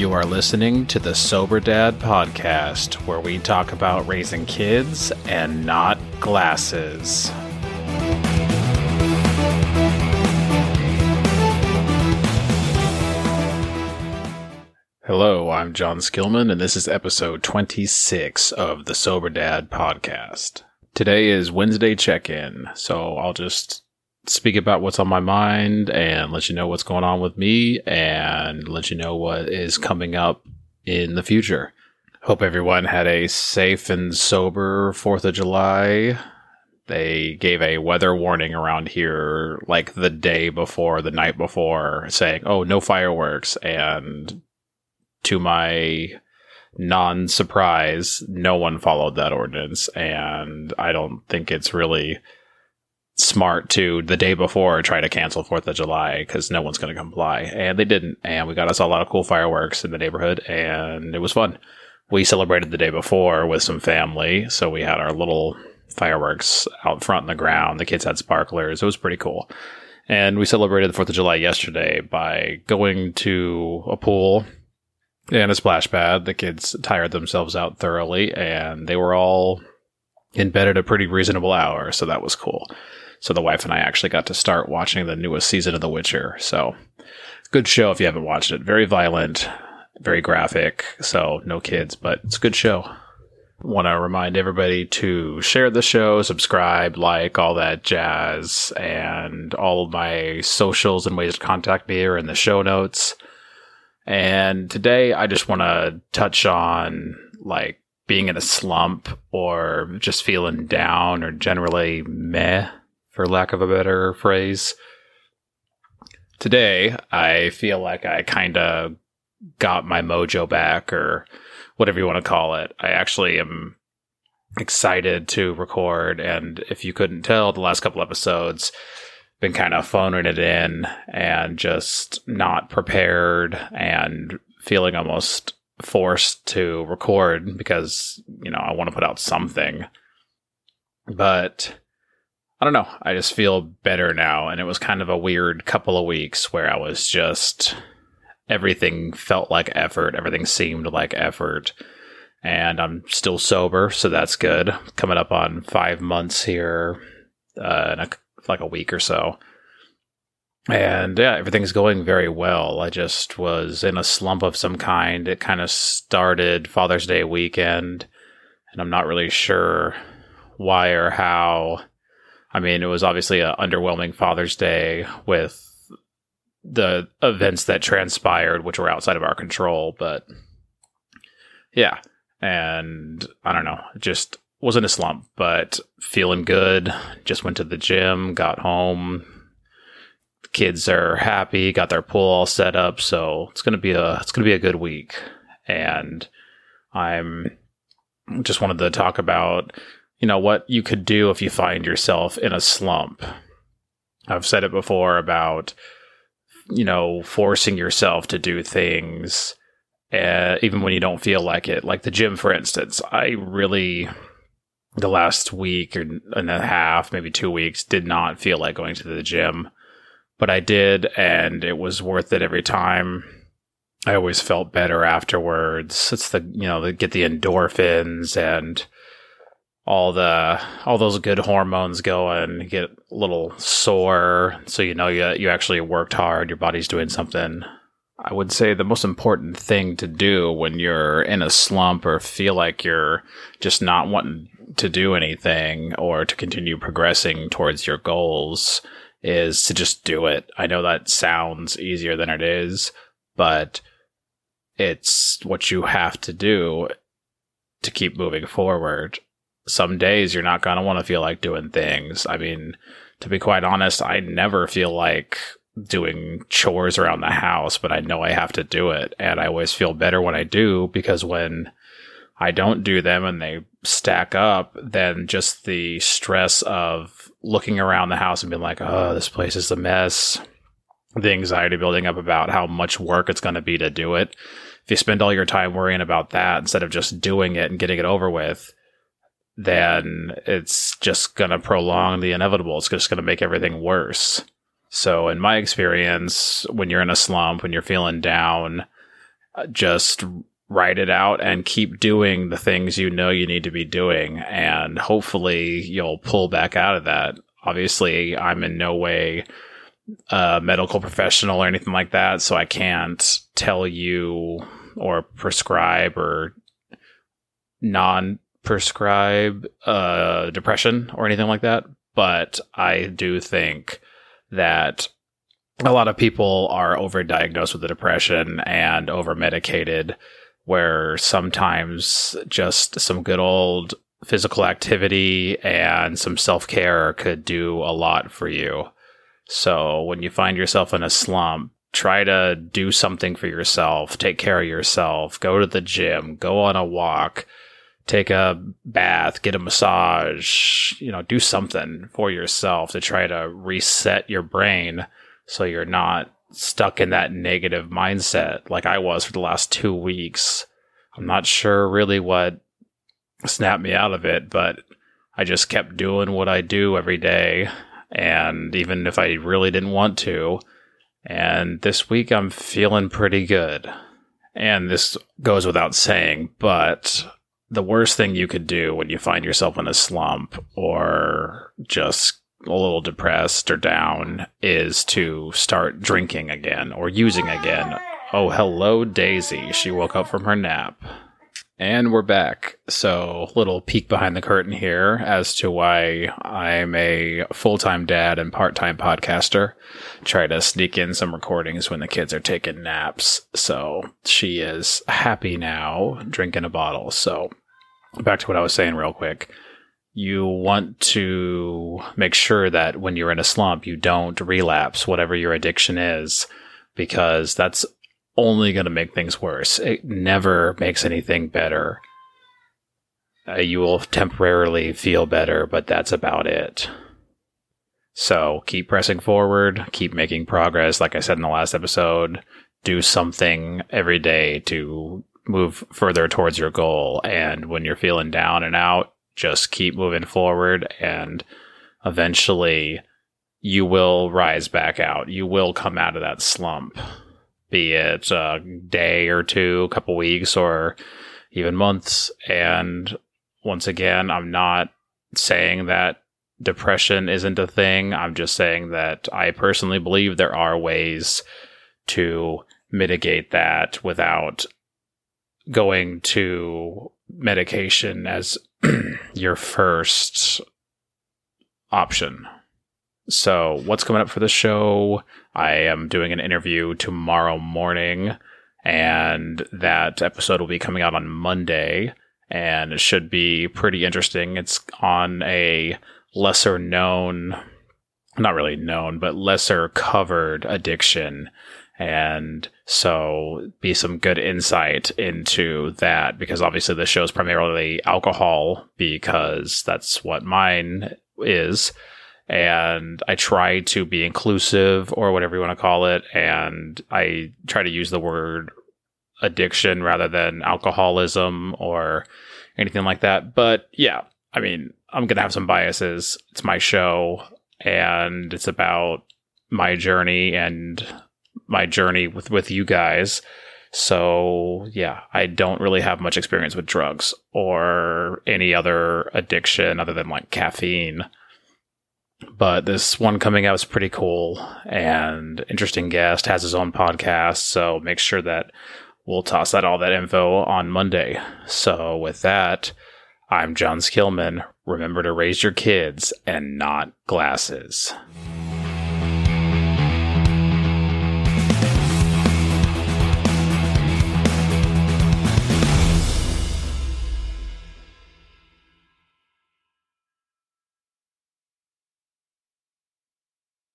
You are listening to the Sober Dad podcast, where we talk about raising kids and not glasses. Hello, I'm Jon Skillman, and this is episode 26 of the Sober Dad podcast. Today is Wednesday check in, so I'll just speak about what's on my mind and let you know what's going on with me and let you know what is coming up in the future. Hope everyone had a safe and sober 4th of July. They gave a weather warning around here like the day before, the night before, saying, oh, no fireworks. And to my non surprise, no one followed that ordinance. And I don't think it's really smart to the day before try to cancel Fourth of July because no one's going to comply, and they didn't. And we got us a lot of cool fireworks in the neighborhood, and it was fun. We celebrated the day before with some family, so we had our little fireworks out front in the ground. The kids had sparklers. It was pretty cool. And we celebrated the 4th of July yesterday by going to a pool and a splash pad. The kids tired themselves out thoroughly and they were all in bed at a pretty reasonable hour. So that was cool. So the wife and I actually got to start watching the newest season of The Witcher. So good show if you haven't watched it. Very violent, very graphic. So no kids, but it's a good show. Want to remind everybody to share the show, subscribe, like, all that jazz, and all of my socials and ways to contact me are in the show notes. And today I just want to touch on like being in a slump or just feeling down or generally meh for lack of a better phrase. Today, I feel like I kind of got my mojo back, or whatever you want to call it. I actually am excited to record, and if you couldn't tell, the last couple episodes been kind of phoning it in and just not prepared and feeling almost forced to record because you know I want to put out something. But I don't know. I just feel better now. And it was kind of a weird couple of weeks where I was just, everything felt like effort. Everything seemed like effort. And I'm still sober, so that's good. Coming up on five months here uh, in a, like a week or so. And yeah, everything's going very well. I just was in a slump of some kind. It kind of started Father's Day weekend, and I'm not really sure why or how I mean, it was obviously an underwhelming Father's Day with the events that transpired, which were outside of our control. But yeah, and I don't know, just wasn't a slump, but feeling good. Just went to the gym, got home. Kids are happy, got their pool all set up, so it's gonna be a it's gonna be a good week. And I'm just wanted to talk about you know, what you could do if you find yourself in a slump. I've said it before about, you know, forcing yourself to do things, uh, even when you don't feel like it. Like the gym, for instance. I really, the last week or and a half, maybe two weeks, did not feel like going to the gym. But I did, and it was worth it every time. I always felt better afterwards. It's the, you know, the, get the endorphins and, all the all those good hormones going, get a little sore, so you know you you actually worked hard, your body's doing something. I would say the most important thing to do when you're in a slump or feel like you're just not wanting to do anything or to continue progressing towards your goals is to just do it. I know that sounds easier than it is, but it's what you have to do to keep moving forward some days you're not going to want to feel like doing things. I mean, to be quite honest, I never feel like doing chores around the house, but I know I have to do it. And I always feel better when I do because when I don't do them and they stack up, then just the stress of looking around the house and being like, oh, this place is a mess. The anxiety building up about how much work it's going to be to do it. If you spend all your time worrying about that instead of just doing it and getting it over with, then it's just going to prolong the inevitable. It's just going to make everything worse. So, in my experience, when you're in a slump, when you're feeling down, uh, just write it out and keep doing the things you know you need to be doing. And hopefully you'll pull back out of that. Obviously, I'm in no way a medical professional or anything like that, so I can't tell you or prescribe or non prescribe uh, depression or anything like that. But I do think that a lot of people are overdiagnosed with the depression and over medicated where sometimes just some good old physical activity and some self care could do a lot for you. So when you find yourself in a slump, try to do something for yourself, take care of yourself, go to the gym, go on a walk, take a bath, get a massage, you know, do something for yourself to try to reset your brain so you're not stuck in that negative mindset like I was for the last two weeks. I'm not sure really what snapped me out of it, but I just kept doing what I do every day. And even if I really didn't want to, and this week I'm feeling pretty good. And this goes without saying, but the worst thing you could do when you find yourself in a slump or just a little depressed or down is to start drinking again or using again. Oh, hello, Daisy. She woke up from her nap. And we're back. So, little peek behind the curtain here as to why I'm a full time dad and part time podcaster. Try to sneak in some recordings when the kids are taking naps. So, she is happy now, drinking a bottle. So, back to what I was saying, real quick you want to make sure that when you're in a slump, you don't relapse whatever your addiction is, because that's only going to make things worse. It never makes anything better. Uh, you will temporarily feel better, but that's about it. So keep pressing forward, keep making progress. Like I said in the last episode, do something every day to move further towards your goal. And when you're feeling down and out, just keep moving forward and eventually you will rise back out. You will come out of that slump, be it a day or two, a couple weeks, or even months. And once again, I'm not saying that depression isn't a thing. I'm just saying that I personally believe there are ways to mitigate that without going to medication as your first option. So, what's coming up for the show? I am doing an interview tomorrow morning, and that episode will be coming out on Monday, and it should be pretty interesting. It's on a lesser known, not really known, but lesser covered addiction and so be some good insight into that because obviously the show is primarily alcohol because that's what mine is and I try to be inclusive or whatever you want to call it and I try to use the word addiction rather than alcoholism or anything like that but yeah I mean I'm going to have some biases it's my show and it's about my journey and my journey with with you guys. So, yeah, I don't really have much experience with drugs or any other addiction other than like caffeine. But this one coming out is pretty cool and interesting guest, has his own podcast. So make sure that we'll toss out all that info on Monday. So with that, I'm Jon Skillman. Remember to raise your kids and not glasses.